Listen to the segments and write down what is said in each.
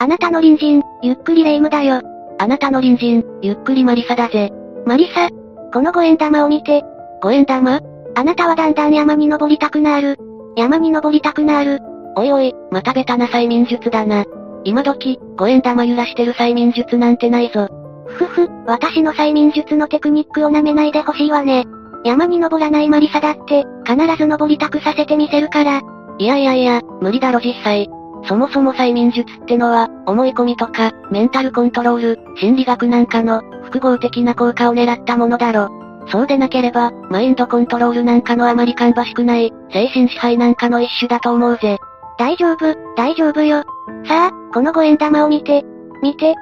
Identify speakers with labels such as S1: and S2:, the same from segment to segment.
S1: あなたの隣人、ゆっくりレ夢ムだよ。
S2: あなたの隣人、ゆっくりマリサだぜ。
S1: マリサ、この五円玉を見て。
S2: 五円玉
S1: あなたはだんだん山に登りたくなる。山に登りたくなる。
S2: おいおい、またベタな催眠術だな。今時、五円玉揺らしてる催眠術なんてないぞ。
S1: ふふ、私の催眠術のテクニックを舐めないでほしいわね。山に登らないマリサだって、必ず登りたくさせてみせるから。
S2: いやいやいや、無理だろ実際。そもそも催眠術ってのは、思い込みとか、メンタルコントロール、心理学なんかの、複合的な効果を狙ったものだろ。そうでなければ、マインドコントロールなんかのあまり芳しくない、精神支配なんかの一種だと思うぜ。
S1: 大丈夫、大丈夫よ。さあ、この五円玉を見て、見て、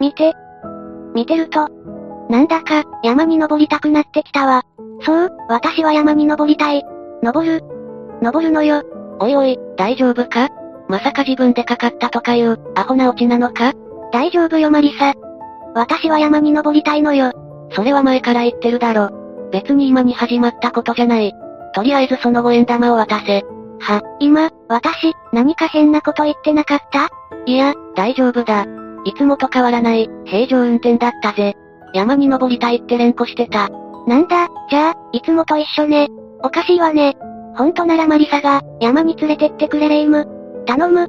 S1: 見て。見てると、なんだか、山に登りたくなってきたわ。そう、私は山に登りたい。登る。登るのよ。
S2: おいおい、大丈夫か？まさか自分でかかったとかいう、アホなオチなのか？
S1: 大丈夫よマリサ。私は山に登りたいのよ。
S2: それは前から言ってるだろ。別に今に始まったことじゃない。とりあえずその五円玉を渡せ。
S1: は、今、私、何か変なこと言ってなかった？
S2: いや、大丈夫だ。いつもと変わらない、平常運転だったぜ。山に登りたいって連呼してた。
S1: なんだ、じゃあ、いつもと一緒ね。おかしいわね。ほんとならマリサが、山に連れてってくれレイム。頼む。っ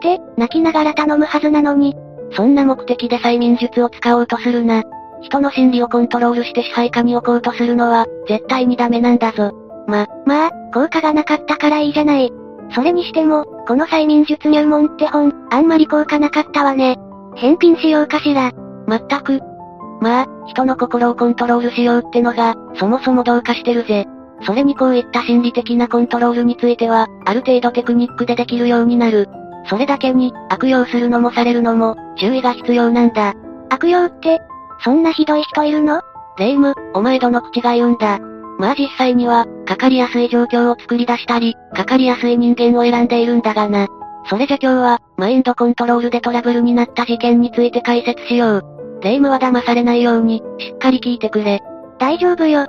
S1: て、泣きながら頼むはずなのに。
S2: そんな目的で催眠術を使おうとするな。人の心理をコントロールして支配下に置こうとするのは、絶対にダメなんだぞ。
S1: ま、まあ、効果がなかったからいいじゃない。それにしても、この催眠術入門って本、あんまり効果なかったわね。返品しようかしら。
S2: まったく。まあ、人の心をコントロールしようってのが、そもそもどうかしてるぜ。それにこういった心理的なコントロールについては、ある程度テクニックでできるようになる。それだけに、悪用するのもされるのも、注意が必要なんだ。
S1: 悪用って、そんなひどい人いるの？
S2: レイム、お前どの口が言うんだ？まあ実際には、かかりやすい状況を作り出したり、かかりやすい人間を選んでいるんだがな。それじゃ今日は、マインドコントロールでトラブルになった事件について解説しよう。レイムは騙されないように、しっかり聞いてくれ。
S1: 大丈夫よ。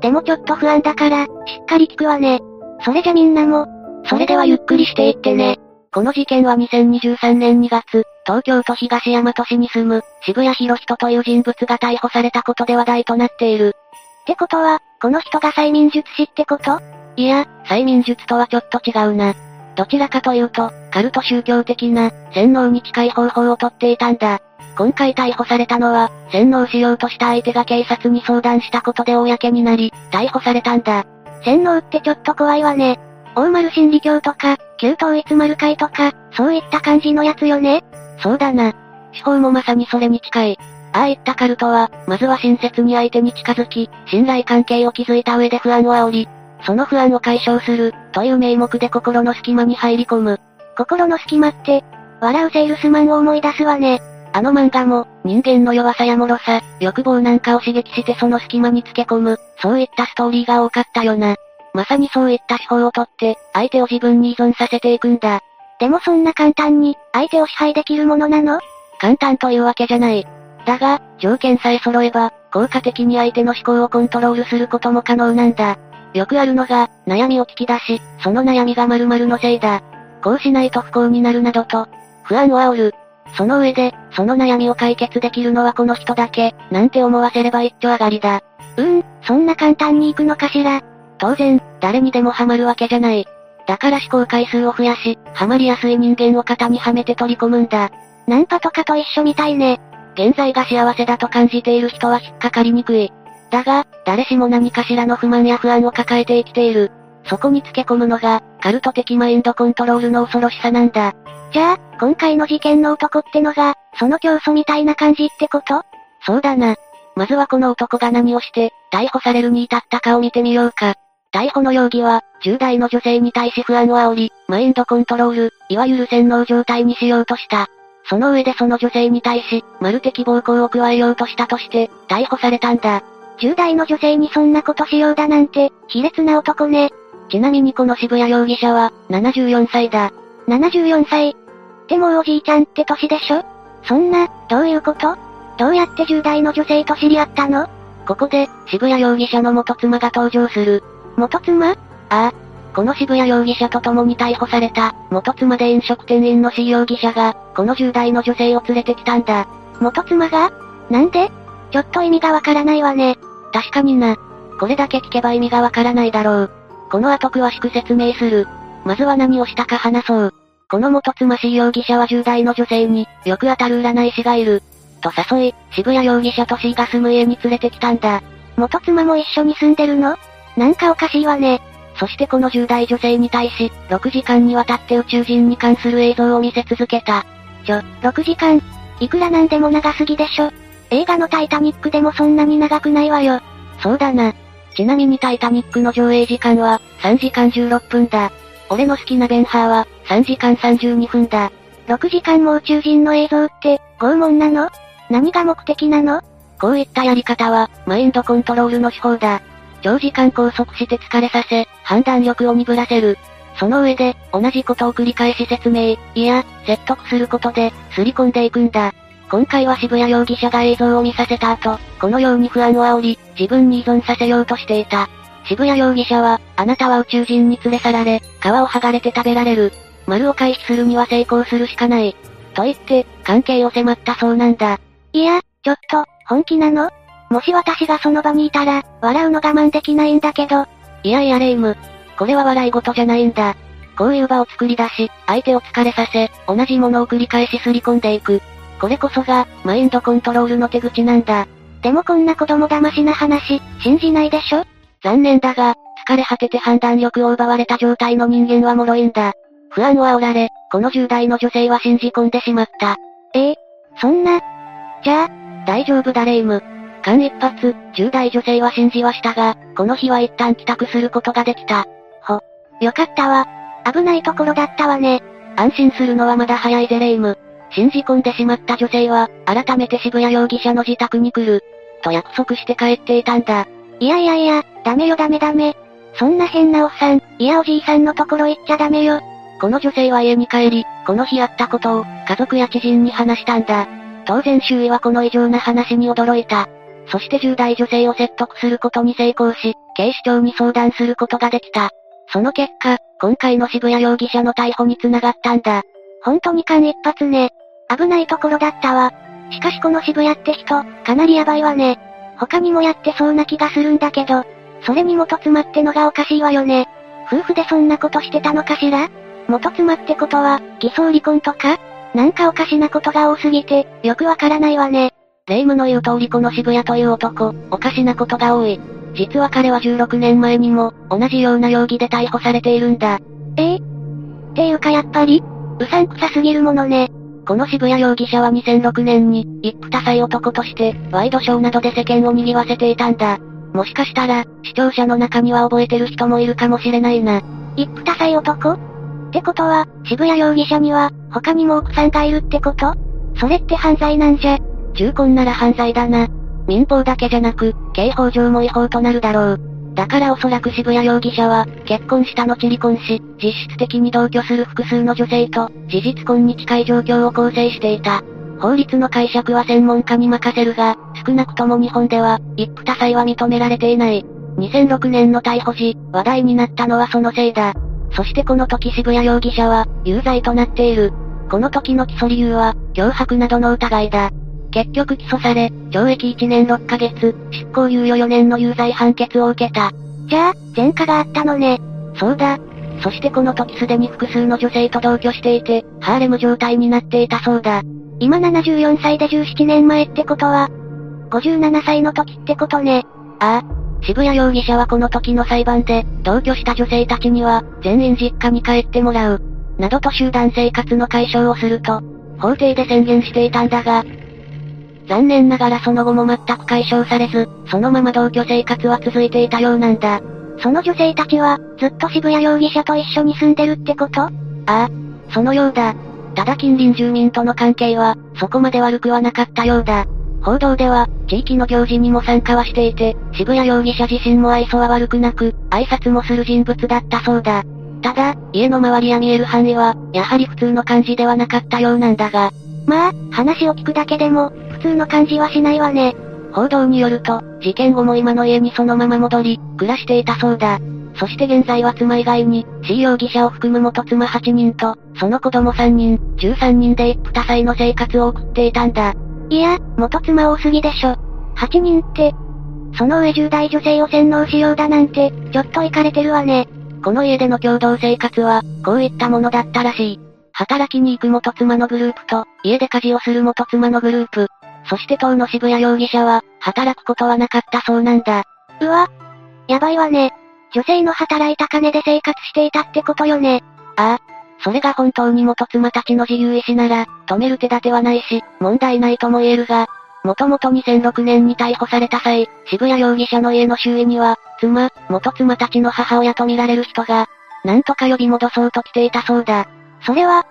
S1: でもちょっと不安だから、しっかり聞くわね。それじゃみんなも、
S2: それではゆっくりしていってね。この事件は2023年2月、東京都東大和市に住む、渋谷博人という人物が逮捕されたことで話題となっている。
S1: ってことは、この人が催眠術師ってこと？
S2: いや、催眠術とはちょっと違うな。どちらかというと、カルト宗教的な、洗脳に近い方法をとっていたんだ。今回逮捕されたのは、洗脳しようとした相手が警察に相談したことで公になり、逮捕されたんだ。
S1: 洗脳ってちょっと怖いわね。大丸心理教とか、旧統一丸会とか、そういった感じのやつよね
S2: そうだな。手法もまさにそれに近い。ああいったカルトは、まずは親切に相手に近づき、信頼関係を築いた上で不安を煽り、その不安を解消する、という名目で心の隙間に入り込む。
S1: 心の隙間って、笑うセールスマンを思い出すわね。
S2: あの漫画も、人間の弱さや脆さ、欲望なんかを刺激してその隙間につけ込む、そういったストーリーが多かったよな。まさにそういった手法をとって、相手を自分に依存させていくんだ。
S1: でもそんな簡単に、相手を支配できるものなの？
S2: 簡単というわけじゃない。だが、条件さえ揃えば、効果的に相手の思考をコントロールすることも可能なんだ。よくあるのが、悩みを聞き出し、その悩みが〇〇のせいだ。こうしないと不幸になるなどと、不安を煽る。その上で、その悩みを解決できるのはこの人だけ、なんて思わせれば一丁上がりだ。
S1: うーん、そんな簡単に行くのかしら。
S2: 当然、誰にでもハマるわけじゃない。だから思考回数を増やし、ハマりやすい人間を型にはめて取り込むんだ。
S1: ナンパとかと一緒みたいね。
S2: 現在が幸せだと感じている人は引っかかりにくい。だが、誰しも何かしらの不満や不安を抱えて生きている。そこにつけ込むのが、カルト的マインドコントロールの恐ろしさなんだ。
S1: じゃあ、今回の事件の男ってのが、その教祖みたいな感じってこと？
S2: そうだな。まずはこの男が何をして、逮捕されるに至ったかを見てみようか。逮捕の容疑は、10代の女性に対し不安を煽り、マインドコントロール、いわゆる洗脳状態にしようとした。その上でその女性に対し、マル的暴行を加えようとしたとして、逮捕されたんだ。
S1: 10代の女性にそんなことしようだなんて、卑劣な男ね。
S2: ちなみにこの渋谷容疑者は、74歳だ。
S1: 74歳。でもおじいちゃんって歳でしょ？そんな、どういうこと？どうやって10代の女性と知り合ったの？
S2: ここで、渋谷容疑者の元妻が登場する。
S1: 元妻？あ
S2: あ。この渋谷容疑者と共に逮捕された、元妻で飲食店員の C 容疑者が、この10代の女性を連れてきたんだ。
S1: 元妻が？なんで？ちょっと意味がわからないわね。
S2: 確かにな。これだけ聞けば意味がわからないだろう。この後詳しく説明する。まずは何をしたか話そう。この元妻 C 容疑者は10代の女性に、よく当たる占い師がいる。と誘い、渋谷容疑者と C が住む家に連れてきたんだ。
S1: 元妻も一緒に住んでるの？なんかおかしいわね。
S2: そしてこの10代女性に対し、6時間にわたって宇宙人に関する映像を見せ続けた。
S1: ちょ、6時間？いくらなんでも長すぎでしょ。映画のタイタニックでもそんなに長くないわよ。
S2: そうだな。ちなみにタイタニックの上映時間は、3時間16分だ。俺の好きなベンハーは、3時間32分だ。
S1: 6時間も宇宙人の映像って、拷問なの？何が目的なの？
S2: こういったやり方は、マインドコントロールの手法だ。長時間拘束して疲れさせ、判断力を鈍らせる。その上で、同じことを繰り返し説明、いや、説得することで、すり込んでいくんだ。今回は渋谷容疑者が映像を見させた後、このように不安を煽り、自分に依存させようとしていた。渋谷容疑者は、あなたは宇宙人に連れ去られ、皮を剥がれて食べられる。丸を回避するには成功するしかない。と言って、関係を迫ったそうなんだ。
S1: いや、ちょっと、本気なの？もし私がその場にいたら、笑うの我慢できないんだけど。
S2: いやいやレイム。これは笑い事じゃないんだ。こういう場を作り出し、相手を疲れさせ、同じものを繰り返しすり込んでいく。これこそが、マインドコントロールの手口なんだ。
S1: でもこんな子供騙しな話、信じないでしょ？
S2: 残念だが、疲れ果てて判断力を奪われた状態の人間は脆いんだ。不安を煽られ、この10代の女性は信じ込んでしまった。
S1: え？えそんな？じゃあ、
S2: 大丈夫だレイム。間一髪、10代女性は信じはしたが、この日は一旦帰宅することができた。
S1: ほ。よかったわ。危ないところだったわね。
S2: 安心するのはまだ早いぜレイム。信じ込んでしまった女性は、改めて渋谷容疑者の自宅に来る。と約束して帰っていたんだ。
S1: いやいやいや、ダメよダメダメ。そんな変なおっさん、いやおじいさんのところ行っちゃダメよ。
S2: この女性は家に帰り、この日あったことを、家族や知人に話したんだ。当然周囲はこの異常な話に驚いた。そして10代女性を説得することに成功し、警視庁に相談することができた。その結果、今回の渋谷容疑者の逮捕につながったんだ。
S1: 本当に間一髪ね。危ないところだったわ。しかしこの渋谷って人、かなりヤバいわね。他にもやってそうな気がするんだけど、それに元妻ってのがおかしいわよね。夫婦でそんなことしてたのかしら？元妻ってことは、偽装離婚とか？なんかおかしなことが多すぎて、よくわからないわね。
S2: 霊夢の言う通りこの渋谷という男、おかしなことが多い。実は彼は16年前にも、同じような容疑で逮捕されているんだ。
S1: ええっていうかやっぱり、うさんくさすぎるものね。
S2: この渋谷容疑者は2006年に、一夫多妻男として、ワイドショーなどで世間を賑わせていたんだ。もしかしたら、視聴者の中には覚えてる人もいるかもしれないな。
S1: 一夫多妻男？ってことは、渋谷容疑者には、他にも奥さんがいるってこと？それって犯罪なんじゃ。
S2: 重婚なら犯罪だな。民法だけじゃなく、刑法上も違法となるだろう。だからおそらく渋谷容疑者は、結婚した後離婚し、実質的に同居する複数の女性と、事実婚に近い状況を構成していた。法律の解釈は専門家に任せるが、少なくとも日本では、一夫多妻は認められていない。2006年の逮捕時、話題になったのはそのせいだ。そしてこの時渋谷容疑者は、有罪となっている。この時の起訴理由は、脅迫などの疑いだ。結局起訴され、懲役1年6ヶ月、執行猶予4年の有罪判決を受けた。
S1: じゃあ、前科があったのね。
S2: そうだ。そしてこの時すでに複数の女性と同居していて、ハーレム状態になっていたそうだ。
S1: 今74歳で17年前ってことは、57歳の時ってことね。
S2: ああ、渋谷容疑者はこの時の裁判で、同居した女性たちには、全員実家に帰ってもらう、などと集団生活の解消をすると、法廷で宣言していたんだが、残念ながらその後も全く解消されず、そのまま同居生活は続いていたようなんだ。
S1: その女性たちは、ずっと渋谷容疑者と一緒に住んでるってこと？あ
S2: あ、そのようだ。ただ近隣住民との関係は、そこまで悪くはなかったようだ。報道では、地域の行事にも参加はしていて、渋谷容疑者自身も愛想は悪くなく、挨拶もする人物だったそうだ。ただ、家の周りや見える範囲は、やはり普通の感じではなかったようなんだが。
S1: まあ、話を聞くだけでも、普通の感じはしないわね。
S2: 報道によると、事件後も今の家にそのまま戻り、暮らしていたそうだ。そして現在は妻以外に、C 容疑者を含む元妻8人と、その子供3人、13人で一夫多妻の生活を送っていたんだ。
S1: いや、元妻多すぎでしょ。8人って、その上10代女性を洗脳しようだなんて、ちょっとイかれてるわね。
S2: この家での共同生活は、こういったものだったらしい。働きに行く元妻のグループと、家で家事をする元妻のグループ。そして当の渋谷容疑者は、働くことはなかったそうなんだ。
S1: うわ。やばいわね。女性の働いた金で生活していたってことよね。
S2: ああ。それが本当に元妻たちの自由意志なら、止める手立てはないし、問題ないとも言えるが、もともと2006年に逮捕された際、渋谷容疑者の家の周囲には、妻、元妻たちの母親と見られる人が、なんとか呼び戻そうと来ていたそうだ。
S1: それは、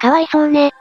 S1: かわいそうね。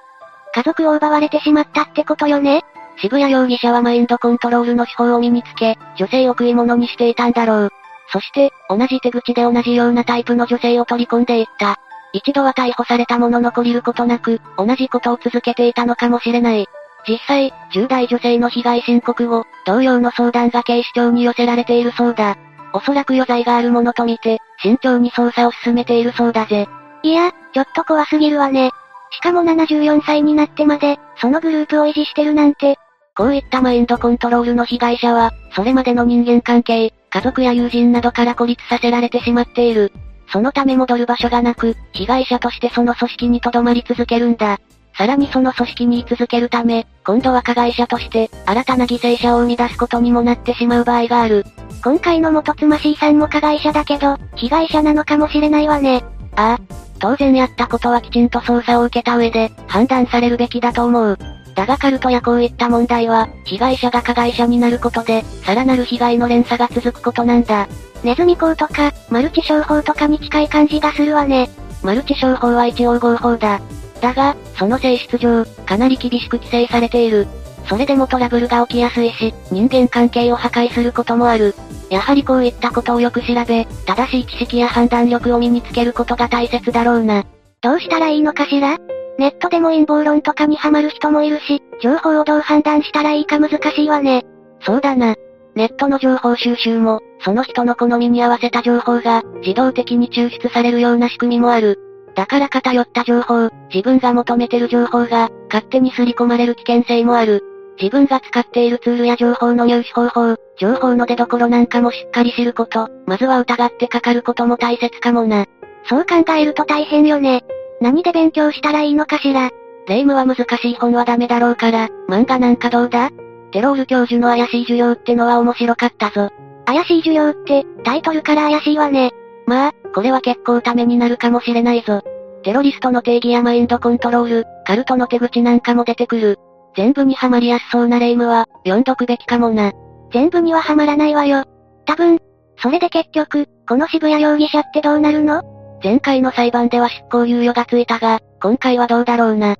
S1: 家族を奪われてしまったってことよね
S2: 渋谷容疑者はマインドコントロールの手法を身につけ、女性を食い物にしていたんだろう。そして、同じ手口で同じようなタイプの女性を取り込んでいった。一度は逮捕されたものの懲りることなく、同じことを続けていたのかもしれない。実際、10代女性の被害申告後、同様の相談が警視庁に寄せられているそうだ。おそらく余罪があるものとみて、慎重に捜査を進めているそうだぜ。
S1: いや、ちょっと怖すぎるわね。しかも74歳になってまで、そのグループを維持してるなんて。
S2: こういったマインドコントロールの被害者は、それまでの人間関係、家族や友人などから孤立させられてしまっている。そのため戻る場所がなく、被害者としてその組織に留まり続けるんだ。さらにその組織に居続けるため、今度は加害者として、新たな犠牲者を生み出すことにもなってしまう場合がある。
S1: 今回の元妻 C さんも加害者だけど、被害者なのかもしれないわね。
S2: ああ。当然やったことはきちんと捜査を受けた上で、判断されるべきだと思う。だがカルトやこういった問題は、被害者が加害者になることで、さらなる被害の連鎖が続くことなんだ。
S1: ネズミ講とか、マルチ商法とかに近い感じがするわね。
S2: マルチ商法は一応合法だ。だが、その性質上、かなり厳しく規制されている。それでもトラブルが起きやすいし、人間関係を破壊することもある。やはりこういったことをよく調べ、正しい知識や判断力を身につけることが大切だろうな。
S1: どうしたらいいのかしら？ネットでも陰謀論とかにハマる人もいるし、情報をどう判断したらいいか難しいわね。
S2: そうだな。ネットの情報収集も、その人の好みに合わせた情報が、自動的に抽出されるような仕組みもある。だから偏った情報、自分が求めてる情報が、勝手に刷り込まれる危険性もある。自分が使っているツールや情報の入手方法、情報の出所なんかもしっかり知ること、まずは疑ってかかることも大切かもな。
S1: そう考えると大変よね。何で勉強したらいいのかしら。
S2: 霊夢は難しい本はダメだろうから、漫画なんかどうだ？テロール教授の怪しい授業ってのは面白かったぞ。
S1: 怪しい授業って、タイトルから怪しいわね。
S2: まあ、これは結構ためになるかもしれないぞ。テロリストの定義やマインドコントロール、カルトの手口なんかも出てくる。全部にはまりやすそうな霊夢は、読んどくべきかもな。
S1: 全部にははまらないわよ。多分、それで結局、この渋谷容疑者ってどうなるの？
S2: 前回の裁判では執行猶予がついたが、今回はどうだろうな。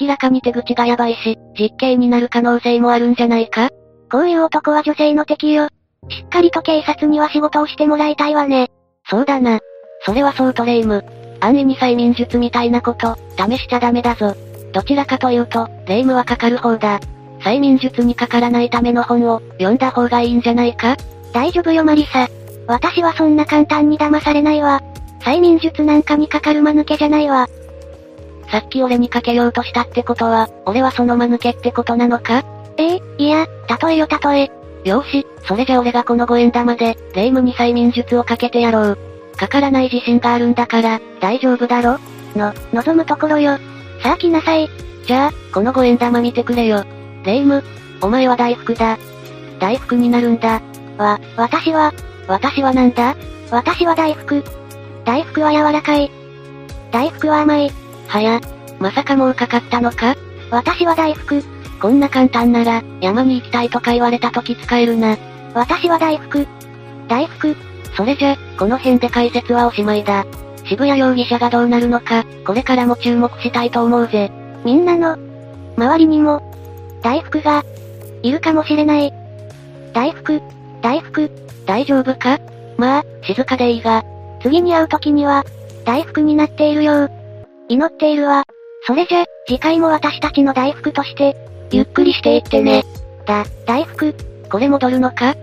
S2: 明らかに手口がやばいし、実刑になる可能性もあるんじゃないか？
S1: こういう男は女性の敵よ。しっかりと警察には仕事をしてもらいたいわね。
S2: そうだな。それはそうとレイム。安易に催眠術みたいなこと、試しちゃダメだぞ。どちらかというと、霊夢はかかる方だ。催眠術にかからないための本を、読んだ方がいいんじゃないか？
S1: 大丈夫よマリサ。私はそんな簡単に騙されないわ。催眠術なんかにかかる間抜けじゃないわ。
S2: さっき俺にかけようとしたってことは、俺はその間抜けってことなのか？
S1: ええいや、例えよ例え。
S2: よし、それじゃ俺がこの五円玉で、霊夢に催眠術をかけてやろう。かからない自信があるんだから、大丈夫だろ？
S1: の、望むところよ。さあ来なさい。
S2: じゃあ、この五円玉見てくれよ。霊夢、お前は大福だ。大福になるんだ。
S1: わ、私は、
S2: 私はなんだ？
S1: 私は大福。大福は柔らかい。大福は甘い。
S2: はや、まさかもうかかったのか？
S1: 私は大福。
S2: こんな簡単なら、山に行きたいとか言われた時使えるな。
S1: 私は大福。大福。
S2: それじゃ、この辺で解説はおしまいだ。渋谷容疑者がどうなるのか、これからも注目したいと思うぜ。
S1: みんなの、周りにも、大福が、いるかもしれない。大福、大福、
S2: 大丈夫か？まあ、静かでいいが、
S1: 次に会う時には、大福になっているよう。祈っているわ。それじゃ、次回も私たちの大福として、
S2: ゆっくりしていってね。
S1: だ、大福。
S2: これ戻るのか？